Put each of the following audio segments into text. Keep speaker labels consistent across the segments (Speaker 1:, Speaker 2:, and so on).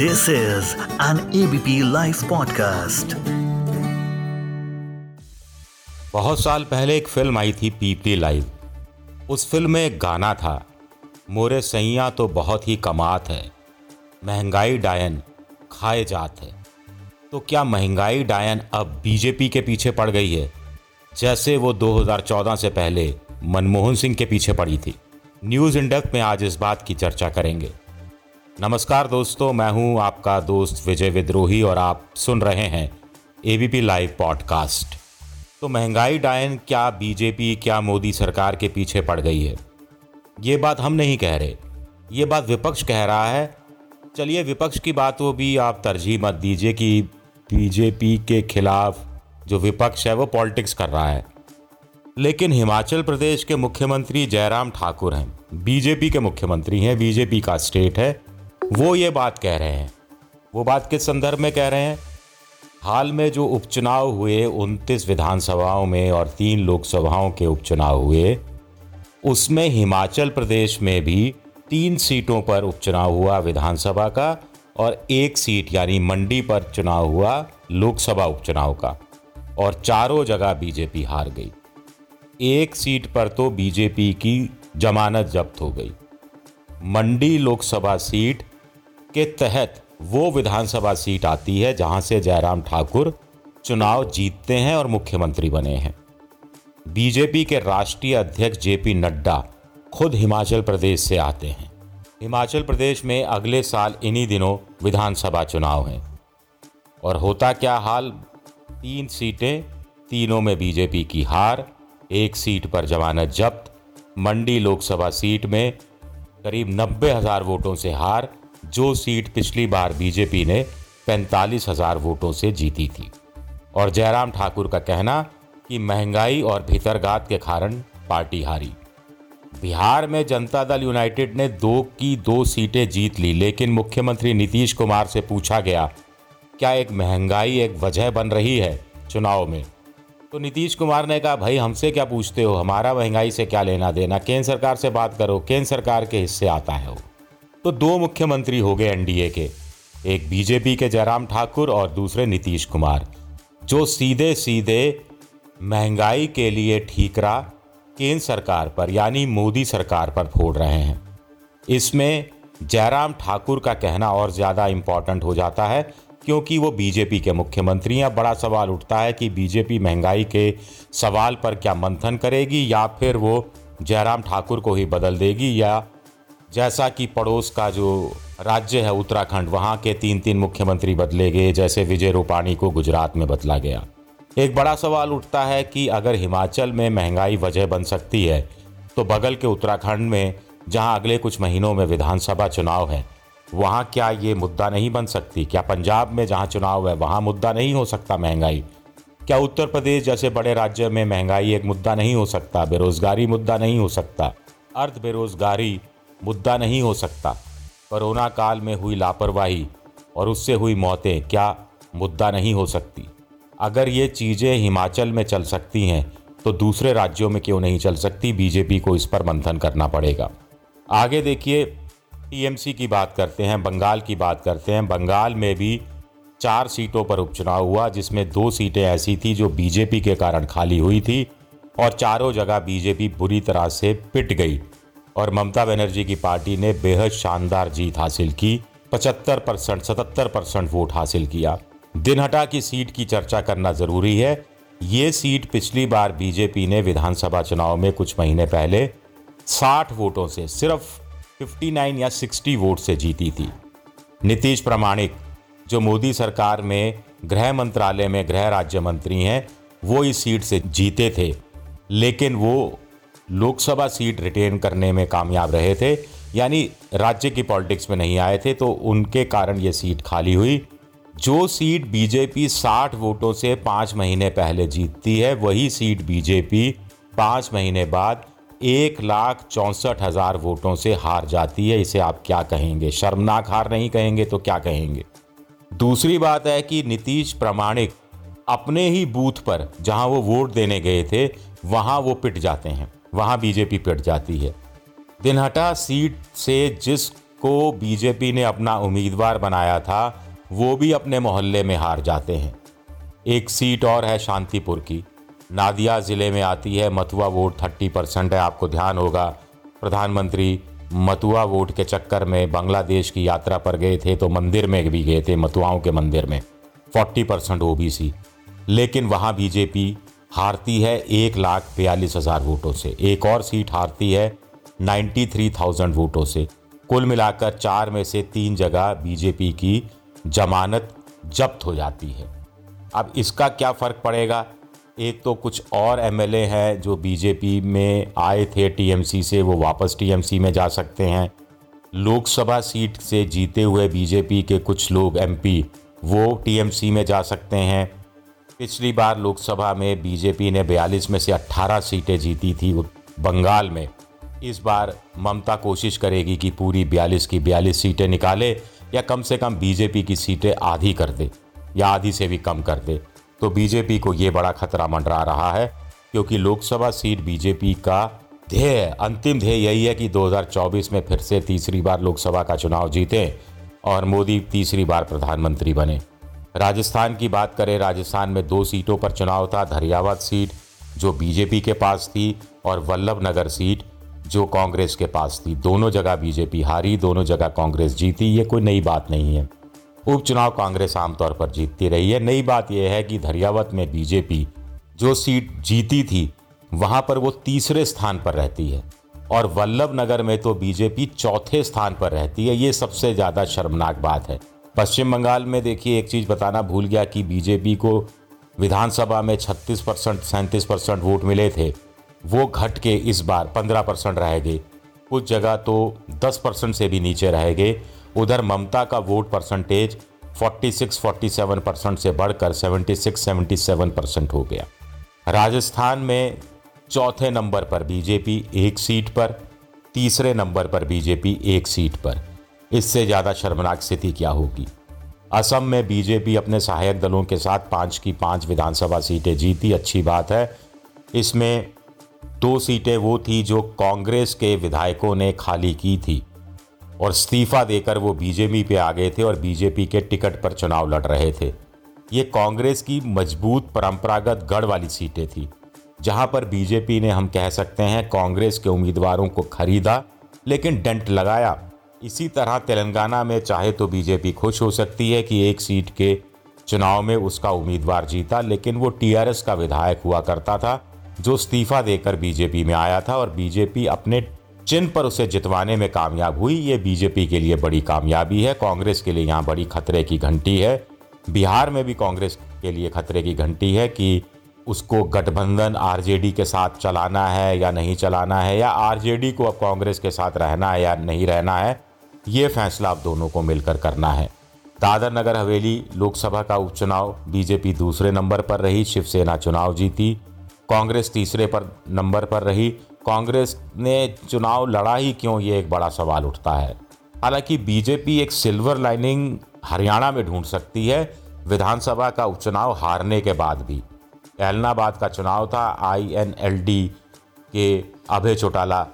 Speaker 1: This is an ABP Life podcast.
Speaker 2: बहुत साल पहले एक फ़िल्म आई थी पीपली लाइव उस फ़िल्म में एक गाना था, मोरे सैया तो बहुत ही कमात है, महँगाई डायन खाए जात है. तो क्या महँगाई डायन अब बीजेपी के पीछे पड़ गई है? जैसे वो 2014 से पहले मनमोहन सिंह के पीछे पड़ी थी। न्यूज़ इंडक्ट में आज इस बात की चर्चा करेंगे। नमस्कार दोस्तों, मैं हूँ आपका दोस्त विजय विद्रोही और आप सुन रहे हैं एबीपी लाइव पॉडकास्ट तो महँगाई डायन, क्या बीजेपी क्या मोदी सरकार के पीछे पड़ गई है? ये बात हम नहीं कह रहे। ये बात विपक्ष कह रहा है। चलिए, विपक्ष की बात वो भी आप तरजीह मत दीजिए कि बीजेपी के खिलाफ जो विपक्ष है, वो पॉलिटिक्स कर रहा है। लेकिन हिमाचल प्रदेश के मुख्यमंत्री जयराम ठाकुर हैं। बीजेपी के मुख्यमंत्री हैं। बीजेपी का स्टेट है। वो ये बात कह रहे हैं। वो बात किस संदर्भ में कह रहे हैं? हाल में जो उपचुनाव हुए उनतीस विधानसभाओं में और तीन लोकसभाओं के उपचुनाव हुए, उसमें हिमाचल प्रदेश में भी तीन सीटों पर उपचुनाव हुआ विधानसभा का और एक सीट यानी मंडी पर चुनाव हुआ लोकसभा उपचुनाव का और चारों जगह बीजेपी हार गई। एक सीट पर तो बीजेपी की जमानत जब्त हो गई। मंडी लोकसभा सीट के तहत वो विधानसभा सीट आती है जहाँ से जयराम ठाकुर चुनाव जीतते हैं और मुख्यमंत्री बने हैं। बीजेपी के राष्ट्रीय अध्यक्ष जेपी नड्डा खुद हिमाचल प्रदेश से आते हैं। हिमाचल प्रदेश में अगले साल इन्हीं दिनों विधानसभा चुनाव हैं। और होता क्या हाल? तीन सीटें, तीनों में बीजेपी की हार, एक सीट पर जमानत जब्त, मंडी लोकसभा सीट में करीब नब्बे हज़ार वोटों से हार जो सीट पिछली बार बीजेपी ने पैंतालीस हज़ार वोटों से जीती थी। और जयराम ठाकुर का कहना कि महँगाई और भीतरघात के कारण पार्टी हारी। बिहार में जनता दल यूनाइटेड ने दो की दो सीटें जीत ली, लेकिन मुख्यमंत्री नीतीश कुमार से पूछा गया, क्या एक महँगाई एक वजह बन रही है चुनाव में? तो नीतीश कुमार ने कहा, भाई, हमसे क्या पूछते हो? हमारा महँगाई से क्या लेना देना? केंद्र सरकार से बात करो, केंद्र सरकार के हिस्से आता है वो। तो दो मुख्यमंत्री हो गए एनडीए के, एक बीजेपी के जयराम ठाकुर और दूसरे नीतीश कुमार, जो सीधे सीधे महँगाई के लिए ठीकरा केंद्र सरकार पर, यानी मोदी सरकार पर फोड़ रहे हैं। इसमें जयराम ठाकुर का कहना और ज़्यादा इंपॉर्टेंट हो जाता है, क्योंकि वो बीजेपी के मुख्यमंत्री हैं। बड़ा सवाल उठता है कि बीजेपी महँगाई के सवाल पर क्या मंथन करेगी, या फिर वो जयराम ठाकुर को ही बदल देगी, या जैसा कि पड़ोस का जो राज्य है उत्तराखंड, वहाँ के तीन तीन मुख्यमंत्री बदले गए, जैसे विजय रूपाणी को गुजरात में बदला गया। एक बड़ा सवाल उठता है कि अगर हिमाचल में महँगाई वजह बन सकती है तो बगल के उत्तराखंड में, जहाँ अगले कुछ महीनों में विधानसभा चुनाव है, वहाँ क्या ये मुद्दा नहीं बन सकती? क्या पंजाब में जहाँ चुनाव है, वहाँ मुद्दा नहीं हो सकता महँगाई? क्या उत्तर प्रदेश जैसे बड़े राज्य में महँगाई एक मुद्दा नहीं हो सकता, बेरोजगारी मुद्दा नहीं हो सकता? अर्ध बेरोजगारी मुद्दा नहीं हो सकता। कोरोना काल में हुई लापरवाही और उससे हुई मौतें, क्या मुद्दा नहीं हो सकती? अगर ये चीज़ें हिमाचल में चल सकती हैं तो दूसरे राज्यों में क्यों नहीं चल सकती? बीजेपी को इस पर मंथन करना पड़ेगा। आगे देखिए, टीएमसी की बात करते हैं, बंगाल की बात करते हैं। बंगाल में भी चार सीटों पर उपचुनाव हुआ, जिसमें दो सीटें ऐसी थी जो बीजेपी के कारण खाली हुई थी और चारों जगह बीजेपी बुरी तरह से पिट गई। और ममता बनर्जी की पार्टी ने बेहद शानदार जीत हासिल की। पचहत्तर परसेंट, सतहत्तर परसेंट वोट हासिल किया। दिनहटा की सीट की चर्चा करना ज़रूरी है। ये सीट पिछली बार बीजेपी ने विधानसभा चुनाव में कुछ महीने पहले 60 वोटों से, सिर्फ़ 59 या 60 वोट से जीती थी। नीतीश प्रमाणिक, जो मोदी सरकार में गृह मंत्रालय में गृह राज्य मंत्री हैं, वो इस सीट से जीते थे। लेकिन वो लोकसभा सीट रिटेन करने में कामयाब रहे थे, यानी राज्य की पॉलिटिक्स में नहीं आए थे तो उनके कारण ये सीट खाली हुई। जो सीट बीजेपी 60 वोटों से पाँच महीने पहले जीतती है, वही सीट बीजेपी पाँच महीने बाद एक लाख चौंसठ हज़ार वोटों से हार जाती है। इसे आप क्या कहेंगे? शर्मनाक हार नहीं कहेंगे तो क्या कहेंगे? दूसरी बात है कि नीतीश प्रमाणिक अपने ही बूथ पर जहाँ वो वोट देने गए थे, वहाँ वो पिट जाते हैं। वहाँ बीजेपी पिट जाती है। दिनहटा सीट से जिसको बीजेपी ने अपना उम्मीदवार बनाया था, वो भी अपने मोहल्ले में हार जाते हैं। एक सीट और है शांतिपुर की। नादिया ज़िले में आती है, मथुआ वोट थर्टी परसेंट है, आपको ध्यान होगा। प्रधानमंत्री मथुआ वोट के चक्कर में बांग्लादेश की यात्रा पर गए थे तो मंदिर में भी गए थे, मथुआओं के मंदिर में। फोर्टी परसेंट ओ लेकिन वहाँ बीजेपी हारती है एक लाख बयालीस हज़ार वोटों से। एक और सीट हारती है नाइन्टी थ्री थाउज़ेंड वोटों से। कुल मिलाकर चार में से तीन जगह बीजेपी की जमानत जब्त हो जाती है। अब इसका क्या फ़र्क पड़ेगा? एक तो कुछ और एमएलए हैं जो बीजेपी में आए थे टीएमसी से, वो वापस टीएमसी में जा सकते हैं। लोकसभा सीट से जीते हुए बीजेपी के कुछ लोग एमपी, वो टीएमसी में जा सकते हैं। पिछली बार लोकसभा में बीजेपी ने 42 में से 18 सीटें जीती थी बंगाल में। इस बार ममता कोशिश करेगी कि पूरी 42 की 42 सीटें निकाले या कम से कम बीजेपी की सीटें आधी कर दे या आधी से भी कम कर दे। तो बीजेपी को ये बड़ा खतरा मंडरा रहा है क्योंकि लोकसभा सीट बीजेपी का ध्येय, अंतिम ध्येय यही है कि 2024 में फिर से तीसरी बार लोकसभा का चुनाव जीतें और मोदी तीसरी बार प्रधानमंत्री बने। राजस्थान की बात करें, राजस्थान में दो सीटों पर चुनाव था। धरियावत सीट, जो बीजेपी के पास थी, और वल्लभ नगर सीट, जो कांग्रेस के पास थी। दोनों जगह बीजेपी हारी, दोनों जगह कांग्रेस जीती। ये कोई नई बात नहीं है। उपचुनाव कांग्रेस आमतौर पर जीतती रही है। नई बात यह है कि धरियावत में बीजेपी जो सीट जीती थी, वहाँ पर वो तीसरे स्थान पर रहती है। और वल्लभ नगर में तो बीजेपी चौथे स्थान पर रहती है। ये सबसे ज़्यादा शर्मनाक बात है। पश्चिम बंगाल में देखिए, एक चीज़ बताना भूल गया कि बीजेपी को विधानसभा में 36 परसेंट, सैंतीस परसेंट वोट मिले थे। वो घट के इस बार 15 परसेंट रह गए। कुछ जगह तो 10 परसेंट से भी नीचे रह गए। उधर ममता का वोट परसेंटेज 46-47 परसेंट से बढ़कर 76-77 परसेंट हो गया। राजस्थान में चौथे नंबर पर बीजेपी एक सीट पर, तीसरे नंबर पर बीजेपी एक सीट पर। इससे ज़्यादा शर्मनाक स्थिति क्या होगी? असम में बीजेपी अपने सहायक दलों के साथ पाँच की पाँच विधानसभा सीटें जीती, अच्छी बात है। इसमें दो सीटें वो थी जो कांग्रेस के विधायकों ने खाली की थी और इस्तीफा देकर वो बीजेपी पे आ गए थे और बीजेपी के टिकट पर चुनाव लड़ रहे थे। ये कांग्रेस की मज़बूत, परंपरागत गढ़ वाली सीटें थी, जहाँ पर बीजेपी ने, हम कह सकते हैं, कांग्रेस के उम्मीदवारों को खरीदा, लेकिन डेंट लगाया। इसी तरह तेलंगाना में चाहे तो बीजेपी खुश हो सकती है कि एक सीट के चुनाव में उसका उम्मीदवार जीता, लेकिन वो टीआरएस का विधायक हुआ करता था, जो इस्तीफा देकर बीजेपी में आया था और बीजेपी अपने चिन्ह पर उसे जितवाने में कामयाब हुई। ये बीजेपी के लिए बड़ी कामयाबी है। कांग्रेस के लिए यहाँ बड़ी खतरे की घंटी है। बिहार में भी कांग्रेस के लिए खतरे की घंटी है कि उसको गठबंधन आरजेडी के साथ चलाना है या नहीं चलाना है, या आरजेडी को अब कांग्रेस के साथ रहना है या नहीं रहना है। ये फैसला अब दोनों को मिलकर करना है। दादर नगर हवेली लोकसभा का उपचुनाव, बीजेपी दूसरे नंबर पर रही, शिवसेना चुनाव जीती। कांग्रेस तीसरे पर, नंबर पर रही। कांग्रेस ने चुनाव लड़ा ही क्यों, ये एक बड़ा सवाल उठता है। हालाँकि बीजेपी एक सिल्वर लाइनिंग हरियाणा में ढूंढ सकती है, विधानसभा का उपचुनाव हारने के बाद भी। एलनाबाद का चुनाव था आईएनएलडी के अभय चौटाला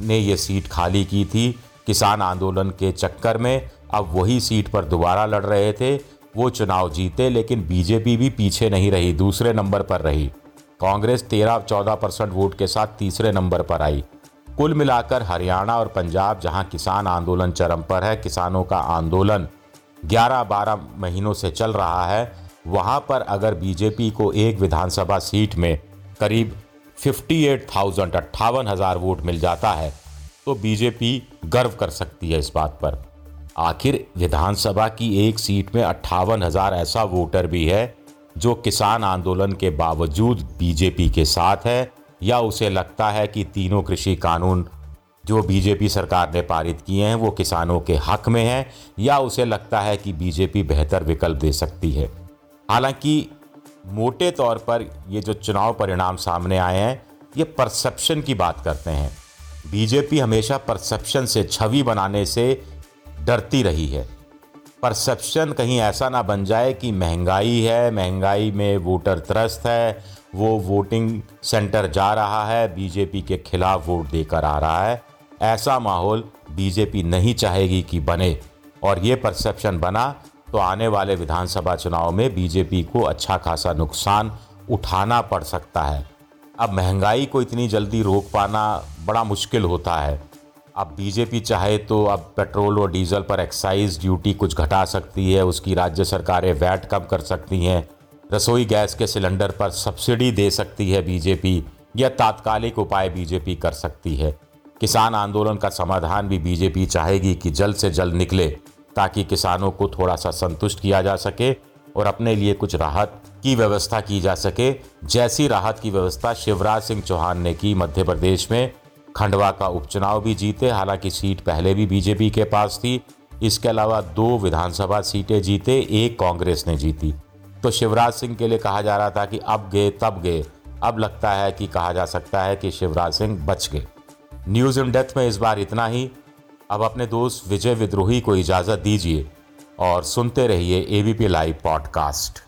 Speaker 2: ने ये सीट खाली की थी। किसान आंदोलन के चक्कर में अब वही सीट पर दोबारा लड़ रहे थे। वो चुनाव जीते लेकिन बीजेपी भी पीछे नहीं रही दूसरे नंबर पर रही। कांग्रेस तेरह चौदह परसेंट वोट के साथ तीसरे नंबर पर आई। कुल मिलाकर हरियाणा और पंजाब जहाँ किसान आंदोलन चरम पर है किसानों का आंदोलन 11-12 महीनों से चल रहा है। वहाँ पर अगर बीजेपी को एक विधानसभा सीट में करीब 58,000 अट्ठावन हज़ार वोट मिल जाता है तो बीजेपी गर्व कर सकती है इस बात पर। आखिर विधानसभा की एक सीट में अट्ठावन हज़ार ऐसा वोटर भी है, जो किसान आंदोलन के बावजूद बीजेपी के साथ है, या उसे लगता है कि तीनों कृषि कानून जो बीजेपी सरकार ने पारित किए हैं, वो किसानों के हक में हैं, या उसे लगता है कि बीजेपी बेहतर विकल्प दे सकती है। हालाँकि मोटे तौर पर ये जो चुनाव परिणाम सामने आए हैं, ये परसेप्शन की बात करते हैं। बीजेपी हमेशा परसेप्शन से छवि बनाने से डरती रही है। परसेप्शन कहीं ऐसा ना बन जाए कि महँगाई है, महँगाई में वोटर त्रस्त है, वो वोटिंग सेंटर जा रहा है, बीजेपी के खिलाफ वोट देकर आ रहा है। ऐसा माहौल बीजेपी नहीं चाहेगी कि बने। और ये परसेप्शन बना तो आने वाले विधानसभा चुनाव में बीजेपी को अच्छा खासा नुकसान उठाना पड़ सकता है। अब महँगाई को इतनी जल्दी रोक पाना बड़ा मुश्किल होता है। अब बीजेपी चाहे तो अब पेट्रोल और डीजल पर एक्साइज ड्यूटी कुछ घटा सकती है, उसकी राज्य सरकारें वैट कम कर सकती हैं। रसोई गैस के सिलेंडर पर सब्सिडी दे सकती है बीजेपी या तात्कालिक उपाय बीजेपी कर सकती है। किसान आंदोलन का समाधान भी बीजेपी चाहेगी कि जल्द से जल्द निकले, ताकि किसानों को थोड़ा सा संतुष्ट किया जा सके और अपने लिए कुछ राहत की व्यवस्था की जा सके। जैसी राहत की व्यवस्था शिवराज सिंह चौहान ने की, मध्य प्रदेश में खंडवा का उपचुनाव भी जीते, हालाँकि सीट पहले भी बीजेपी के पास थी। इसके अलावा दो विधानसभा सीटें जीते, एक कांग्रेस ने जीती। तो शिवराज सिंह के लिए कहा जा रहा था कि अब गए, तब गए। अब लगता है कि कहा जा सकता है कि शिवराज सिंह बच गए। न्यूज़ इन डेथ में इस बार इतना ही। अब अपने दोस्त विजय विद्रोही को इजाज़त दीजिए और सुनते रहिए ABP Live podcast